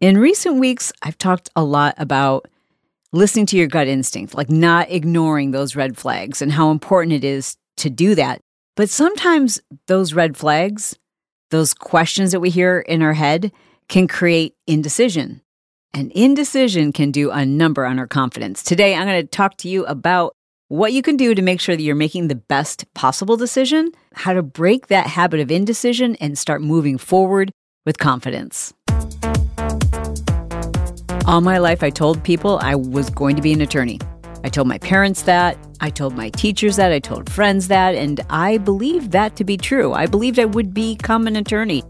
In recent weeks, I've talked a lot about listening to your gut instinct, like not ignoring those red flags and how important it is to do that. But sometimes those red flags, those questions that we hear in our head, can create indecision. And indecision can do a number on our confidence. Today, I'm going to talk to you about what you can do to make sure that you're making the best possible decision, how to break that habit of indecision and start moving forward with confidence. All my life, I told people I was going to be an attorney. I told my parents that. I told my teachers that. I told friends that. And I believed that to be true. I believed I would become an attorney.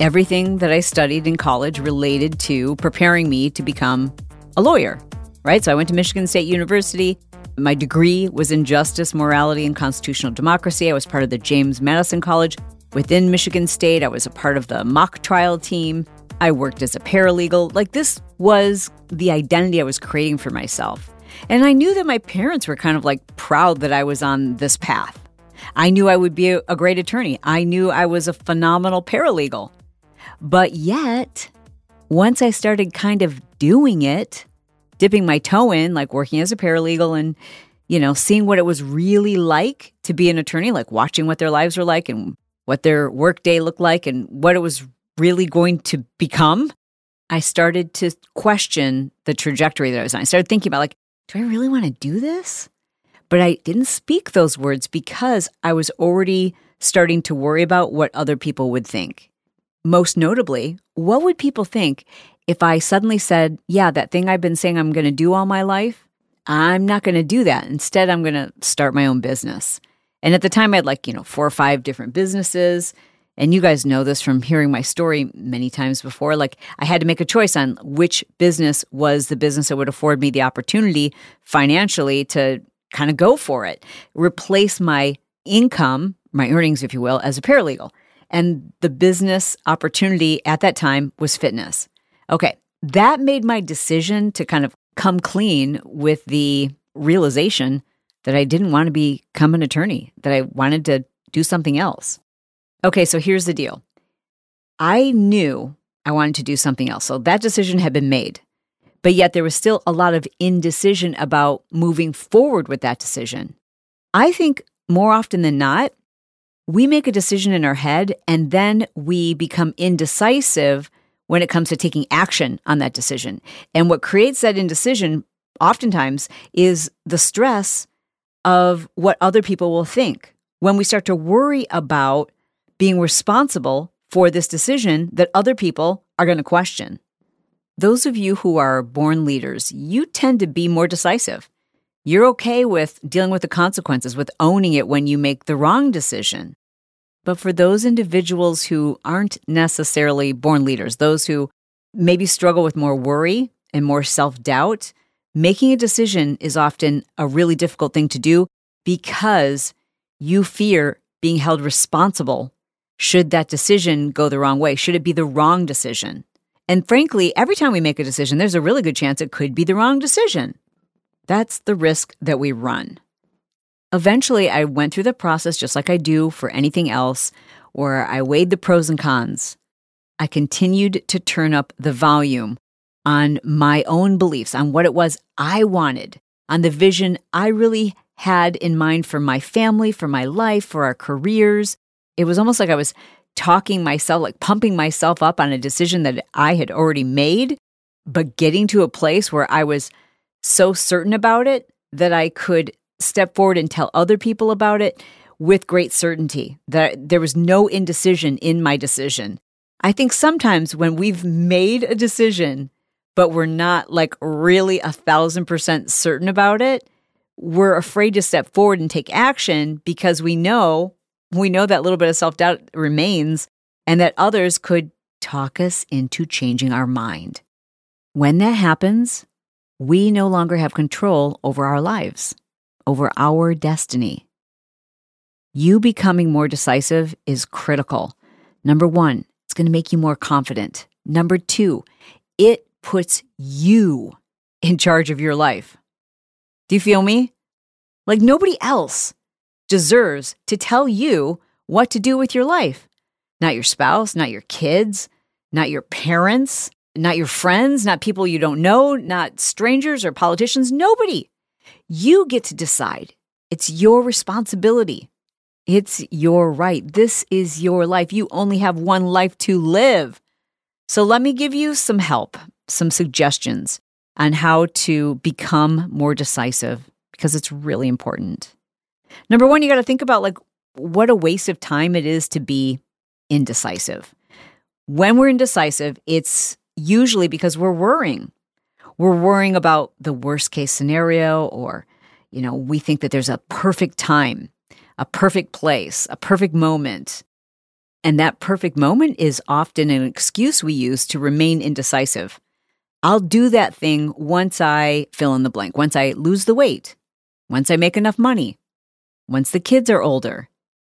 Everything that I studied in college related to preparing me to become a lawyer, right? So I went to Michigan State University. My degree was in justice, morality, and constitutional democracy. I was part of the James Madison College within Michigan State. I was a part of the mock trial team. I worked as a paralegal. Like, this was the identity I was creating for myself. And I knew that my parents were kind of like proud that I was on this path. I knew I would be a great attorney. I knew I was a phenomenal paralegal. But yet, once I started kind of doing it, dipping my toe in, like working as a paralegal and, you know, seeing what it was really like to be an attorney, like watching what their lives were like and what their workday looked like and what it was really going to become, I started to question the trajectory that I was on. I started thinking about, like, do I really want to do this? But I didn't speak those words because I was already starting to worry about what other people would think. Most notably, what would people think if I suddenly said, Yeah, that thing I've been saying I'm going to do all my life, I'm not going to do that. Instead, I'm going to start my own business. And at the time, I had like, you know, four or five different businesses. And you guys know this from hearing my story many times before. Like, I had to make a choice on which business was the business that would afford me the opportunity financially to kind of go for it, replace my income, my earnings, if you will, as a paralegal. And the business opportunity at that time was fitness. Okay, that made my decision to kind of come clean with the realization that I didn't want to become an attorney, that I wanted to do something else. Okay, so here's the deal I knew I wanted to do something else. So that decision had been made. But yet there was still a lot of indecision about moving forward with that decision. I think more often than not, we make a decision in our head and then we become indecisive when it comes to taking action on that decision. And what creates that indecision oftentimes is the stress of what other people will think. When we start to worry about being responsible for this decision that other people are going to question. Those of you who are born leaders, you tend to be more decisive. You're okay with dealing with the consequences, with owning it when you make the wrong decision. But for those individuals who aren't necessarily born leaders, those who maybe struggle with more worry and more self doubt, making a decision is often a really difficult thing to do because you fear being held responsible should that decision go the wrong way? Should it be the wrong decision? And frankly, every time we make a decision, there's a really good chance it could be the wrong decision. That's the risk that we run. Eventually, I went through the process just like I do for anything else, where I weighed the pros and cons. I continued to turn up the volume on my own beliefs, on what it was I wanted, on the vision I really had in mind for my family, for my life, for our careers, it was almost like I was talking myself, like pumping myself up on a decision that I had already made, but getting to a place where I was so certain about it that I could step forward and tell other people about it with great certainty, that there was no indecision in my decision. I think sometimes when we've made a decision, but we're not like really a thousand percent certain about it, we're afraid to step forward and take action because we know we know that little bit of self doubt remains and that others could talk us into changing our mind. When that happens, we no longer have control over our lives, over our destiny. You becoming more decisive is critical. Number one, it's going to make you more confident. Number two, it puts you in charge of your life. Do you feel me? Like nobody else deserves to tell you what to do with your life. Not your spouse, not your kids, not your parents, not your friends, not people you don't know, not strangers or politicians, nobody. You get to decide. It's your responsibility. It's your right. This is your life. You only have one life to live. So let me give you some help, some suggestions on how to become more decisive because it's really important. Number one, you got to think about like what a waste of time it is to be indecisive. When we're indecisive, it's usually because we're worrying. We're worrying about the worst case scenario, or, you know, we think that there's a perfect time, a perfect place, a perfect moment. And that perfect moment is often an excuse we use to remain indecisive. I'll do that thing once I fill in the blank, once I lose the weight, once I make enough money, once the kids are older,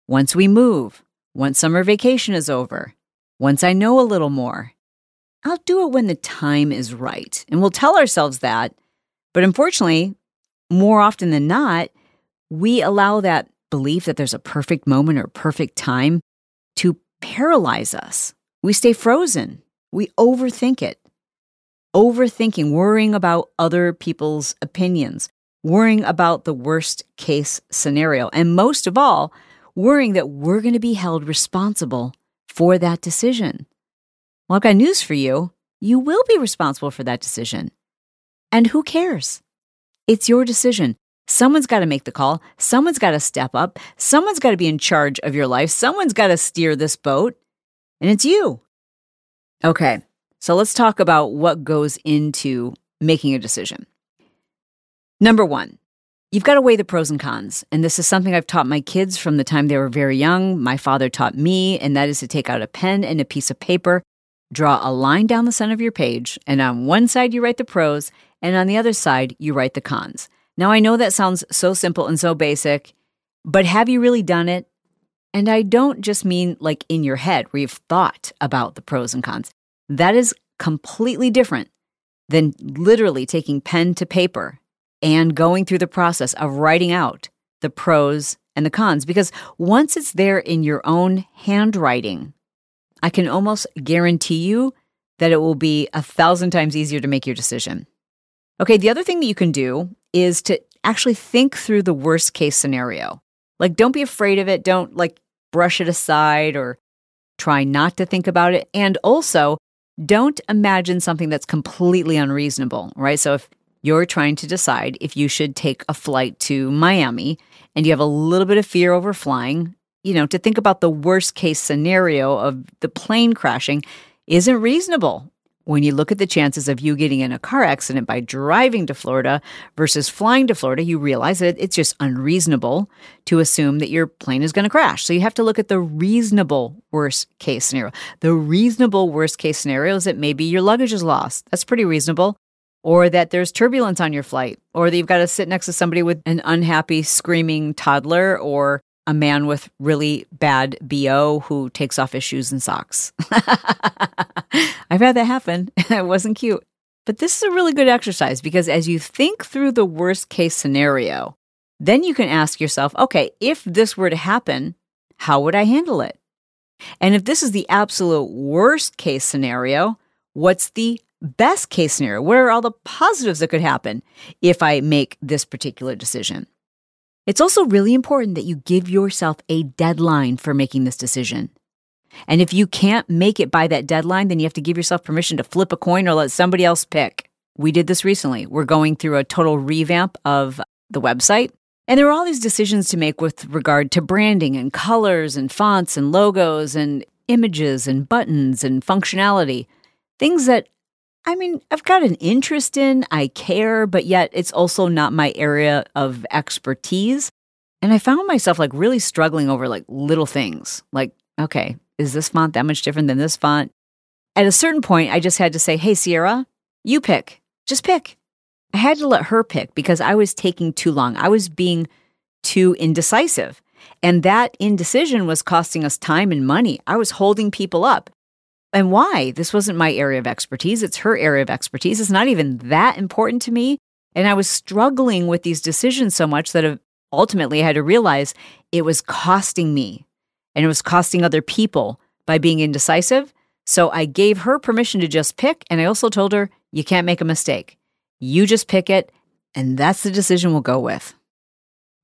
once we move, once summer vacation is over, once I know a little more. I'll do it when the time is right. And we'll tell ourselves that. But unfortunately, more often than not, we allow that belief that there's a perfect moment or perfect time to paralyze us. We stay frozen. We overthink it. Overthinking, worrying about other people's opinions, worrying about the worst case scenario, and most of all, worrying that we're going to be held responsible for that decision. Well, I've got news for you. You will be responsible for that decision. And who cares? It's your decision. Someone's got to make the call. Someone's got to step up. Someone's got to be in charge of your life. Someone's got to steer this boat. And it's you. Okay, so let's talk about what goes into making a decision. Number one, you've got to weigh the pros and cons. And this is something I've taught my kids from the time they were very young. My father taught me, and that is to take out a pen and a piece of paper, draw a line down the center of your page, and on one side you write the pros, and on the other side you write the cons. Now, I know that sounds so simple and so basic, but have you really done it? And I don't just mean like in your head where you've thought about the pros and cons. That is completely different than literally taking pen to paper and going through the process of writing out the pros and the cons. Because once it's there in your own handwriting, I can almost guarantee you that it will be a thousand times easier to make your decision. Okay, the other thing that you can do is to actually think through the worst case scenario. Like, don't be afraid of it. Don't like brush it aside or try not to think about it. And also, don't imagine something that's completely unreasonable, right? So, if you're trying to decide if you should take a flight to Miami and you have a little bit of fear over flying, you know, to think about the worst case scenario of the plane crashing isn't reasonable when you look at the chances of you getting in a car accident by driving to Florida versus flying to Florida, you realize that it's just unreasonable to assume that your plane is going to crash. So you have to look at the reasonable worst case scenario. The reasonable worst case scenario is that maybe your luggage is lost. That's pretty reasonable. Or that there's turbulence on your flight, or that you've got to sit next to somebody with an unhappy, screaming toddler, or a man with really bad BO who takes off his shoes and socks. I've had that happen. it wasn't cute. But this is a really good exercise because as you think through the worst case scenario, then you can ask yourself, okay, if this were to happen, how would I handle it? And if this is the absolute worst case scenario, what's the best case scenario? What are all the positives that could happen if I make this particular decision? It's also really important that you give yourself a deadline for making this decision. And if you can't make it by that deadline, then you have to give yourself permission to flip a coin or let somebody else pick. We did this recently. We're going through a total revamp of the website. And there are all these decisions to make with regard to branding and colors and fonts and logos and images and buttons and functionality. Things that I mean, I've got an interest in, I care, but yet it's also not my area of expertise. And I found myself like really struggling over like little things. Like, okay, is this font that much different than this font? At a certain point, I just had to say, hey, Sierra, you pick. Just pick. I had to let her pick because I was taking too long. I was being too indecisive. And that indecision was costing us time and money. I was holding people up. And why? This wasn't my area of expertise. It's her area of expertise. It's not even that important to me. And I was struggling with these decisions so much that uh, ultimately I had to realize it was costing me and it was costing other people by being indecisive. So I gave her permission to just pick. And I also told her, you can't make a mistake. You just pick it, and that's the decision we'll go with.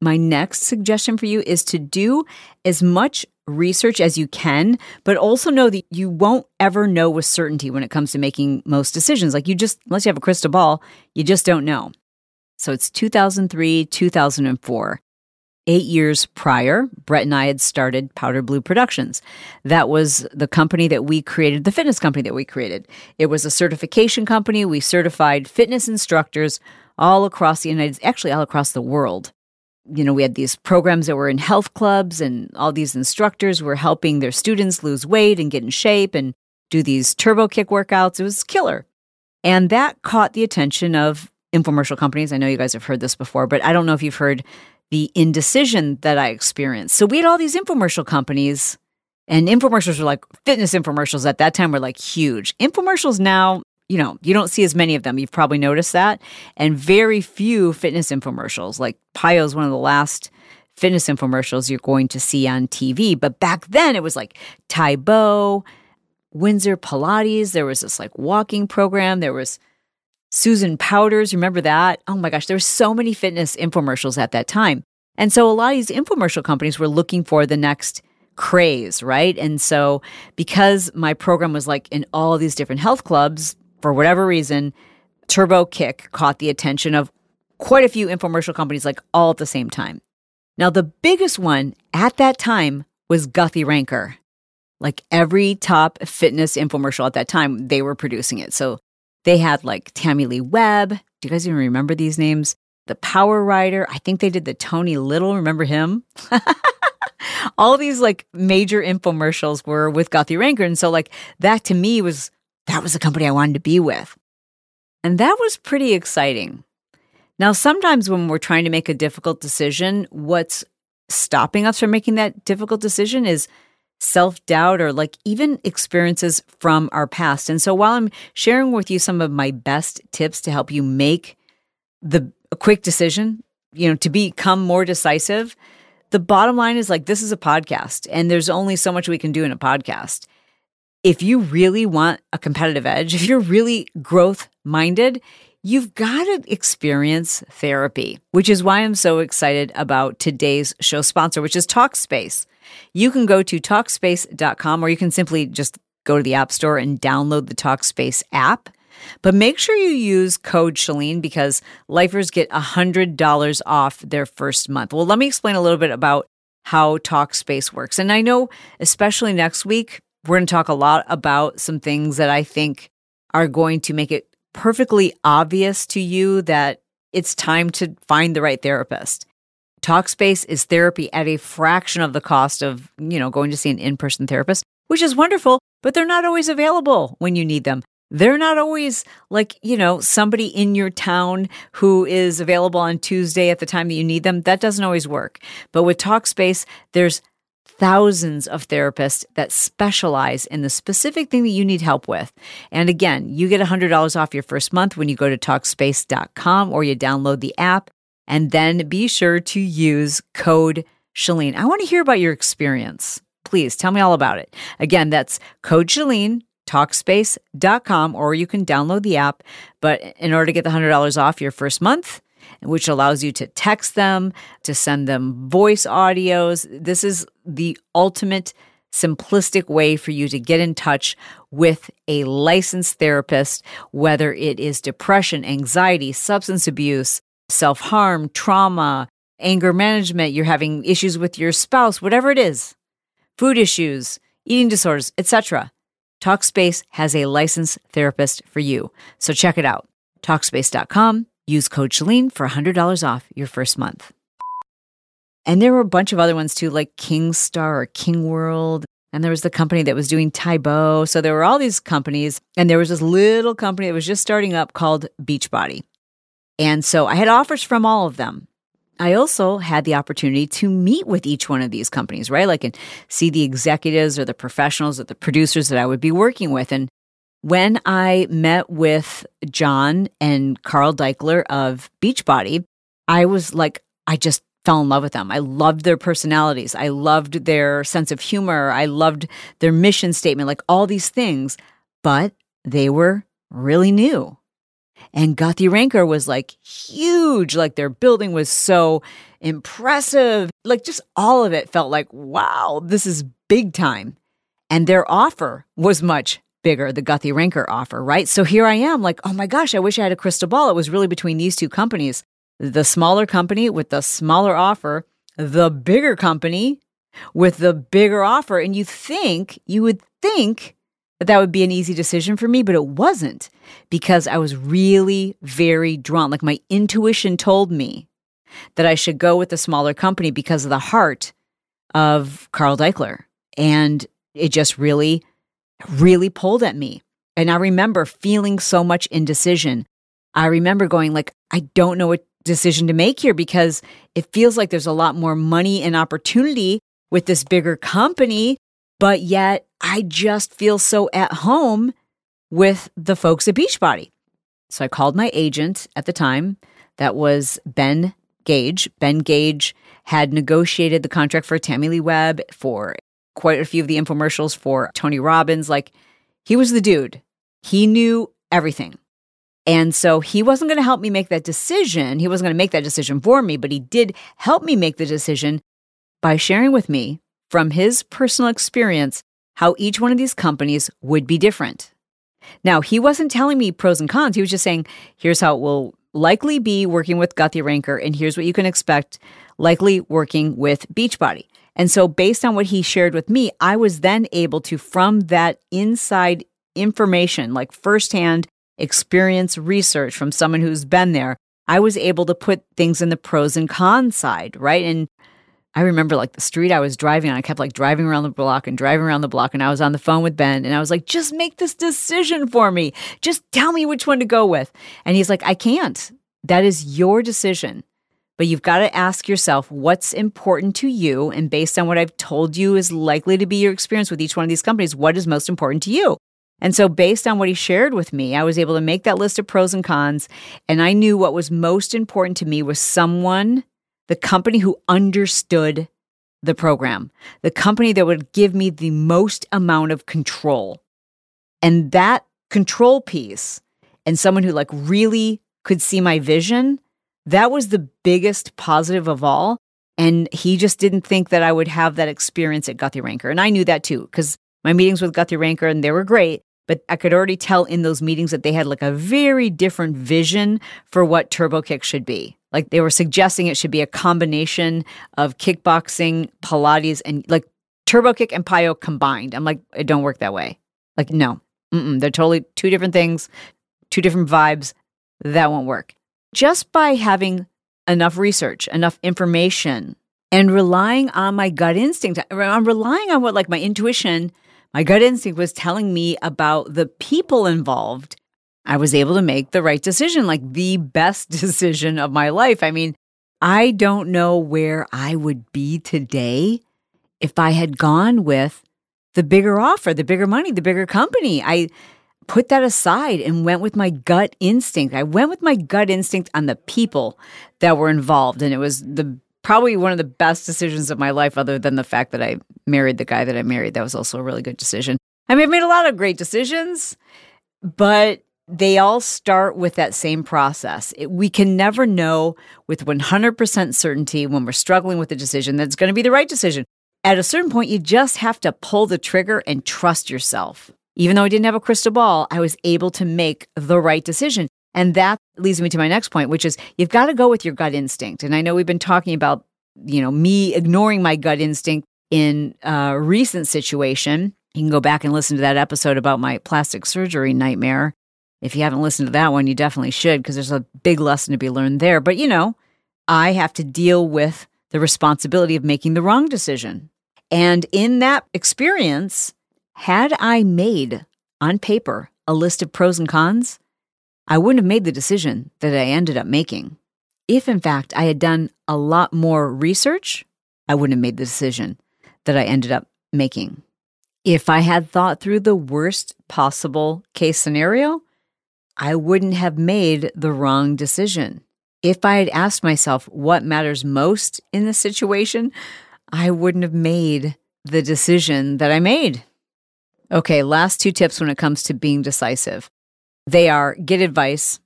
My next suggestion for you is to do as much research as you can, but also know that you won't ever know with certainty when it comes to making most decisions. Like you just, unless you have a crystal ball, you just don't know. So it's 2003, 2004. Eight years prior, Brett and I had started Powder Blue Productions. That was the company that we created, the fitness company that we created. It was a certification company. We certified fitness instructors all across the United States, actually all across the world you know, we had these programs that were in health clubs, and all these instructors were helping their students lose weight and get in shape and do these turbo kick workouts. It was killer. And that caught the attention of infomercial companies. I know you guys have heard this before, but I don't know if you've heard the indecision that I experienced. So we had all these infomercial companies, and infomercials were like fitness infomercials at that time were like huge. Infomercials now, you know, you don't see as many of them. You've probably noticed that. And very few fitness infomercials. Like PiYo is one of the last fitness infomercials you're going to see on TV. But back then it was like Tae Bo, Windsor Pilates. There was this like walking program. There was Susan Powter's. Remember that? Oh my gosh, there were so many fitness infomercials at that time. And so a lot of these infomercial companies were looking for the next craze, right? And so because my program was like in all these different health clubs, for whatever reason, Turbo Kick caught the attention of quite a few infomercial companies, like all at the same time. Now, the biggest one at that time was Guthy-Renker. Like every top fitness infomercial at that time, they were producing it. So they had like Tamilee Webb. Do you guys even remember these names? The Power Rider. I think they did the Tony Little. Remember him? All these like major infomercials were with Guthy-Renker. And so, like, that to me was that was the company I wanted to be with. And that was pretty exciting. Now, sometimes when we're trying to make a difficult decision, what's stopping us from making that difficult decision is self doubt or like even experiences from our past. And so while I'm sharing with you some of my best tips to help you make the quick decision, you know, to become more decisive, the bottom line is like this is a podcast and there's only so much we can do in a podcast if you really want a competitive edge, if you're really growth minded, you've got to experience therapy, which is why I'm so excited about today's show sponsor, which is Talkspace. You can go to Talkspace.com or you can simply just go to the App Store and download the Talkspace app. But make sure you use code Chalene because lifers get $100 off their first month. Well, let me explain a little bit about how Talkspace works. And I know, especially next week, we're going to talk a lot about some things that I think are going to make it perfectly obvious to you that it's time to find the right therapist. Talkspace is therapy at a fraction of the cost of, you know, going to see an in-person therapist, which is wonderful, but they're not always available when you need them. They're not always like, you know, somebody in your town who is available on Tuesday at the time that you need them. That doesn't always work. But with Talkspace, there's thousands of therapists that specialize in the specific thing that you need help with. And again, you get $100 off your first month when you go to Talkspace.com or you download the app. And then be sure to use code Chalene. I want to hear about your experience. Please tell me all about it. Again, that's code Chalene, Talkspace.com, or you can download the app. But in order to get the $100 off your first month, which allows you to text them, to send them voice audios. This is the ultimate simplistic way for you to get in touch with a licensed therapist, whether it is depression, anxiety, substance abuse, self harm, trauma, anger management, you're having issues with your spouse, whatever it is, food issues, eating disorders, etc. Talkspace has a licensed therapist for you. So check it out. Talkspace.com Use code Chalene for $100 off your first month. And there were a bunch of other ones too, like Kingstar or King World. And there was the company that was doing Tae Bo. So there were all these companies. And there was this little company that was just starting up called Beachbody. And so I had offers from all of them. I also had the opportunity to meet with each one of these companies, right? Like and see the executives or the professionals or the producers that I would be working with. And when I met with John and Carl Daikeler of Beachbody, I was like, I just fell in love with them. I loved their personalities. I loved their sense of humor. I loved their mission statement, like all these things, but they were really new. And Guthy-Renker was like huge. Like their building was so impressive. Like just all of it felt like, wow, this is big time. And their offer was much bigger, the Guthy-Renker offer, right? So here I am, like, oh my gosh, I wish I had a crystal ball. It was really between these two companies the smaller company with the smaller offer, the bigger company with the bigger offer. And you think, you would think that that would be an easy decision for me, but it wasn't because I was really very drawn. Like my intuition told me that I should go with the smaller company because of the heart of Carl Daikeler. And it just really, really pulled at me. And I remember feeling so much indecision. I remember going like, I don't know what decision to make here because it feels like there's a lot more money and opportunity with this bigger company, but yet I just feel so at home with the folks at Beachbody. So I called my agent at the time. That was Ben Gage. Ben Gage had negotiated the contract for Tamilee Webb, for quite a few of the infomercials for Tony Robbins. Like he was the dude. He knew everything. And so he wasn't going to help me make that decision. He wasn't going to make that decision for me, but he did help me make the decision by sharing with me from his personal experience how each one of these companies would be different. Now, he wasn't telling me pros and cons. He was just saying, here's how it will likely be working with Guthy Renker, and here's what you can expect likely working with Beachbody. And so, based on what he shared with me, I was then able to, from that inside information, like firsthand experience research from someone who's been there, I was able to put things in the pros and cons side, right? And I remember like the street I was driving on, I kept like driving around the block and driving around the block. And I was on the phone with Ben and I was like, just make this decision for me. Just tell me which one to go with. And he's like, I can't. That is your decision. But you've got to ask yourself what's important to you. And based on what I've told you is likely to be your experience with each one of these companies, what is most important to you? And so, based on what he shared with me, I was able to make that list of pros and cons. And I knew what was most important to me was someone, the company who understood the program, the company that would give me the most amount of control. And that control piece, and someone who like really could see my vision, that was the biggest positive of all. And he just didn't think that I would have that experience at Guthy-Renker. And I knew that too, because my meetings with Guthy-Renker, and they were great, but I could already tell in those meetings that they had like a very different vision for what Turbo Kick should be. Like they were suggesting it should be a combination of kickboxing, Pilates, and like Turbo Kick and PiYo combined. I'm like, it don't work that way. Like, no, Mm-mm. they're totally two different things, two different vibes. That won't work. Just by having enough research, enough information, and relying on my gut instinct, I'm relying on what like my intuition my gut instinct was telling me about the people involved. I was able to make the right decision, like the best decision of my life. I mean, I don't know where I would be today if I had gone with the bigger offer, the bigger money, the bigger company. I put that aside and went with my gut instinct. I went with my gut instinct on the people that were involved. And it was the probably one of the best decisions of my life, other than the fact that I married the guy that I married. That was also a really good decision. I mean, I've made a lot of great decisions, but they all start with that same process. It, we can never know with 100% certainty when we're struggling with a decision that it's going to be the right decision. At a certain point, you just have to pull the trigger and trust yourself. Even though I didn't have a crystal ball, I was able to make the right decision. And that leads me to my next point, which is you've got to go with your gut instinct. And I know we've been talking about, you know, me ignoring my gut instinct in a recent situation. You can go back and listen to that episode about my plastic surgery nightmare. If you haven't listened to that one, you definitely should because there's a big lesson to be learned there. But, you know, I have to deal with the responsibility of making the wrong decision. And in that experience, had I made on paper a list of pros and cons, I wouldn't have made the decision that I ended up making. If, in fact, I had done a lot more research, I wouldn't have made the decision that I ended up making. If I had thought through the worst possible case scenario, I wouldn't have made the wrong decision. if I had asked myself what matters most in this situation, I wouldn't have made the decision that I made. Okay, last two tips when it comes to being decisive. They are get advice,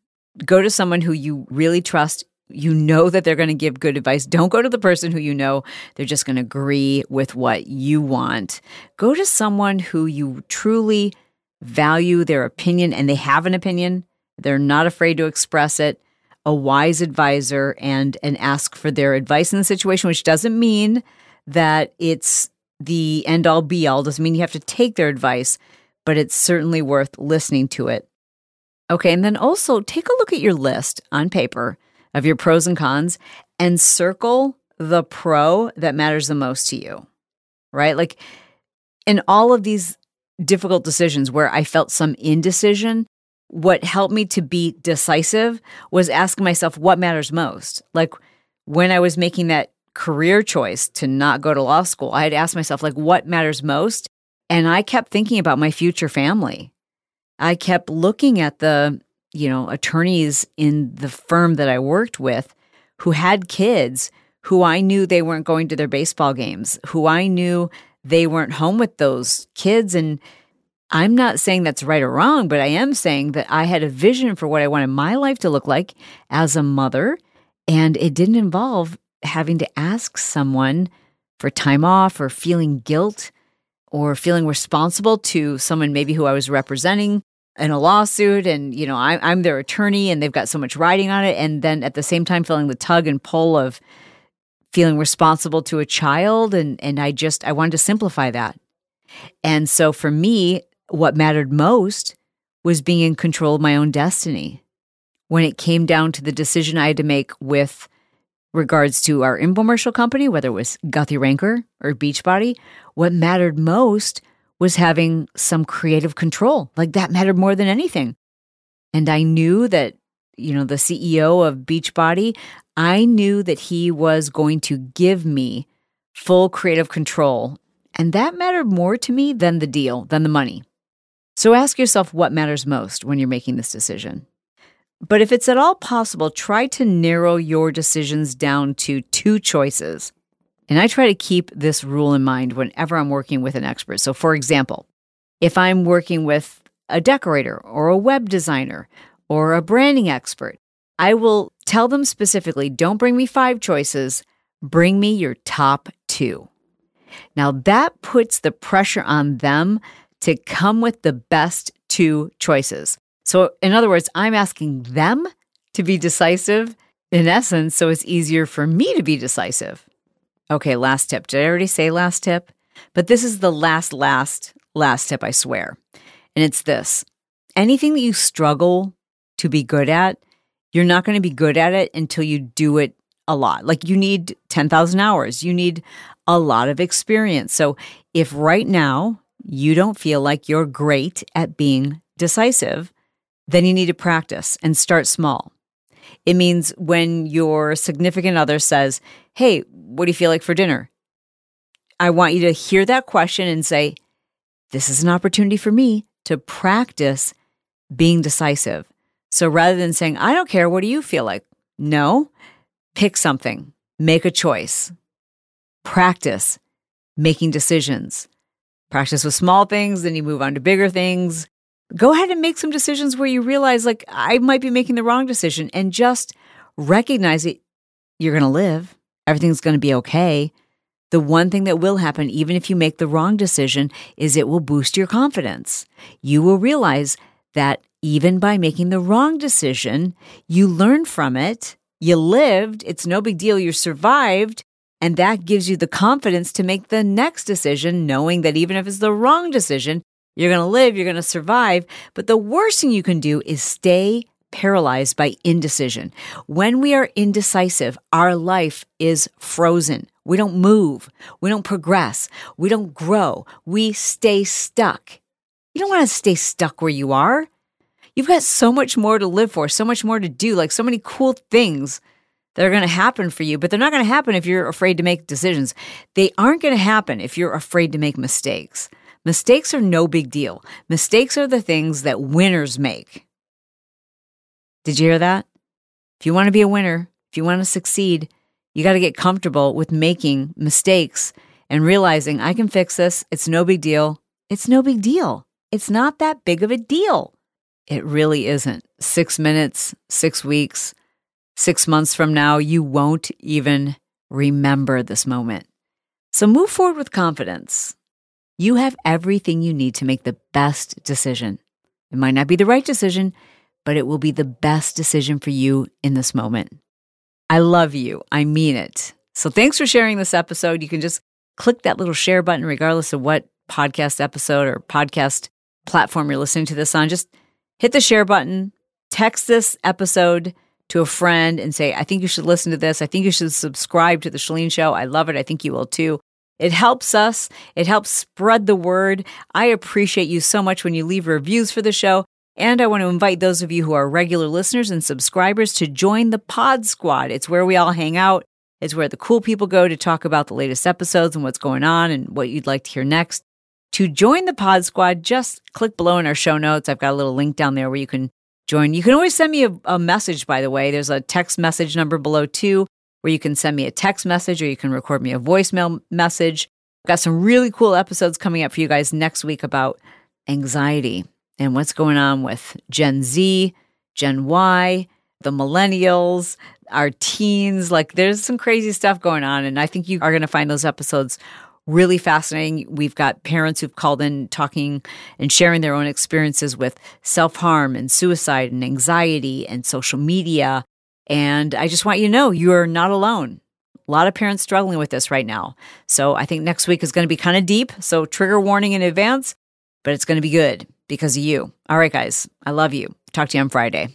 go to someone who you really trust. You know that they're going to give good advice. Don't go to the person who you know they're just going to agree with what you want. Go to someone who you truly value their opinion and they have an opinion. They're not afraid to express it. A wise advisor and and ask for their advice in the situation, which doesn't mean that it's the end all be all. Doesn't mean you have to take their advice, but it's certainly worth listening to it. Okay, and then also take a look at your list on paper of your pros and cons and circle the pro that matters the most to you, right? Like in all of these difficult decisions where I felt some indecision, what helped me to be decisive was asking myself what matters most. Like when I was making that career choice to not go to law school, I had asked myself, like, what matters most? And I kept thinking about my future family. I kept looking at the, you know, attorneys in the firm that I worked with who had kids who I knew they weren't going to their baseball games, who I knew they weren't home with those kids. And I'm not saying that's right or wrong, but I am saying that I had a vision for what I wanted my life to look like as a mother. And it didn't involve having to ask someone for time off or feeling guilt or feeling responsible to someone maybe who I was representing in a lawsuit and you know I, I'm their attorney and they've got so much riding on it and then at the same time feeling the tug and pull of feeling responsible to a child and and I just I wanted to simplify that. And so for me what mattered most was being in control of my own destiny. When it came down to the decision I had to make with regards to our infomercial company, whether it was Guthy-Renker or Beachbody, what mattered most was having some creative control. Like that mattered more than anything. And I knew that, you know, the CEO of Beachbody, I knew that he was going to give me full creative control. And that mattered more to me than the deal, than the money. So ask yourself what matters most when you're making this decision. But if it's at all possible, try to narrow your decisions down to two choices. And I try to keep this rule in mind whenever I'm working with an expert. So, for example, if I'm working with a decorator or a web designer or a branding expert, I will tell them specifically don't bring me five choices, bring me your top two. Now, that puts the pressure on them to come with the best two choices. So, in other words, I'm asking them to be decisive in essence, so it's easier for me to be decisive. Okay, last tip. Did I already say last tip? But this is the last, last, last tip, I swear. And it's this anything that you struggle to be good at, you're not going to be good at it until you do it a lot. Like you need 10,000 hours, you need a lot of experience. So if right now you don't feel like you're great at being decisive, then you need to practice and start small. It means when your significant other says, Hey, what do you feel like for dinner? I want you to hear that question and say, This is an opportunity for me to practice being decisive. So rather than saying, I don't care, what do you feel like? No, pick something, make a choice, practice making decisions. Practice with small things, then you move on to bigger things go ahead and make some decisions where you realize, like, I might be making the wrong decision and just recognize it. You're going to live, everything's going to be okay. The one thing that will happen, even if you make the wrong decision, is it will boost your confidence. You will realize that even by making the wrong decision, you learn from it, you lived, it's no big deal, you survived, and that gives you the confidence to make the next decision, knowing that even if it's the wrong decision, you're going to live, you're going to survive. But the worst thing you can do is stay paralyzed by indecision. When we are indecisive, our life is frozen. We don't move. We don't progress. We don't grow. We stay stuck. You don't want to stay stuck where you are. You've got so much more to live for, so much more to do, like so many cool things that are going to happen for you, but they're not going to happen if you're afraid to make decisions. They aren't going to happen if you're afraid to make mistakes. Mistakes are no big deal. Mistakes are the things that winners make. Did you hear that? If you want to be a winner, if you want to succeed, you got to get comfortable with making mistakes and realizing I can fix this. It's no big deal. It's no big deal. It's not that big of a deal. It really isn't. Six minutes, six weeks, six months from now, you won't even remember this moment. So move forward with confidence. You have everything you need to make the best decision. It might not be the right decision, but it will be the best decision for you in this moment. I love you. I mean it. So thanks for sharing this episode. You can just click that little share button, regardless of what podcast episode or podcast platform you're listening to this on. Just hit the share button, text this episode to a friend and say, I think you should listen to this. I think you should subscribe to The Chalene Show. I love it. I think you will too. It helps us, it helps spread the word. I appreciate you so much when you leave reviews for the show. And I want to invite those of you who are regular listeners and subscribers to join the Pod Squad. It's where we all hang out. It's where the cool people go to talk about the latest episodes and what's going on and what you'd like to hear next. To join the Pod Squad, just click below in our show notes. I've got a little link down there where you can join. You can always send me a, a message, by the way. There's a text message number below too, where you can send me a text message or you can record me a voicemail message. I've got some really cool episodes coming up for you guys next week about anxiety and what's going on with Gen Z, Gen Y, the millennials, our teens. Like there's some crazy stuff going on. And I think you are going to find those episodes really fascinating. We've got parents who've called in talking and sharing their own experiences with self harm and suicide and anxiety and social media. And I just want you to know you're not alone. A lot of parents struggling with this right now. So I think next week is going to be kind of deep. So trigger warning in advance, but it's going to be good because of you. All right, guys, I love you. Talk to you on Friday.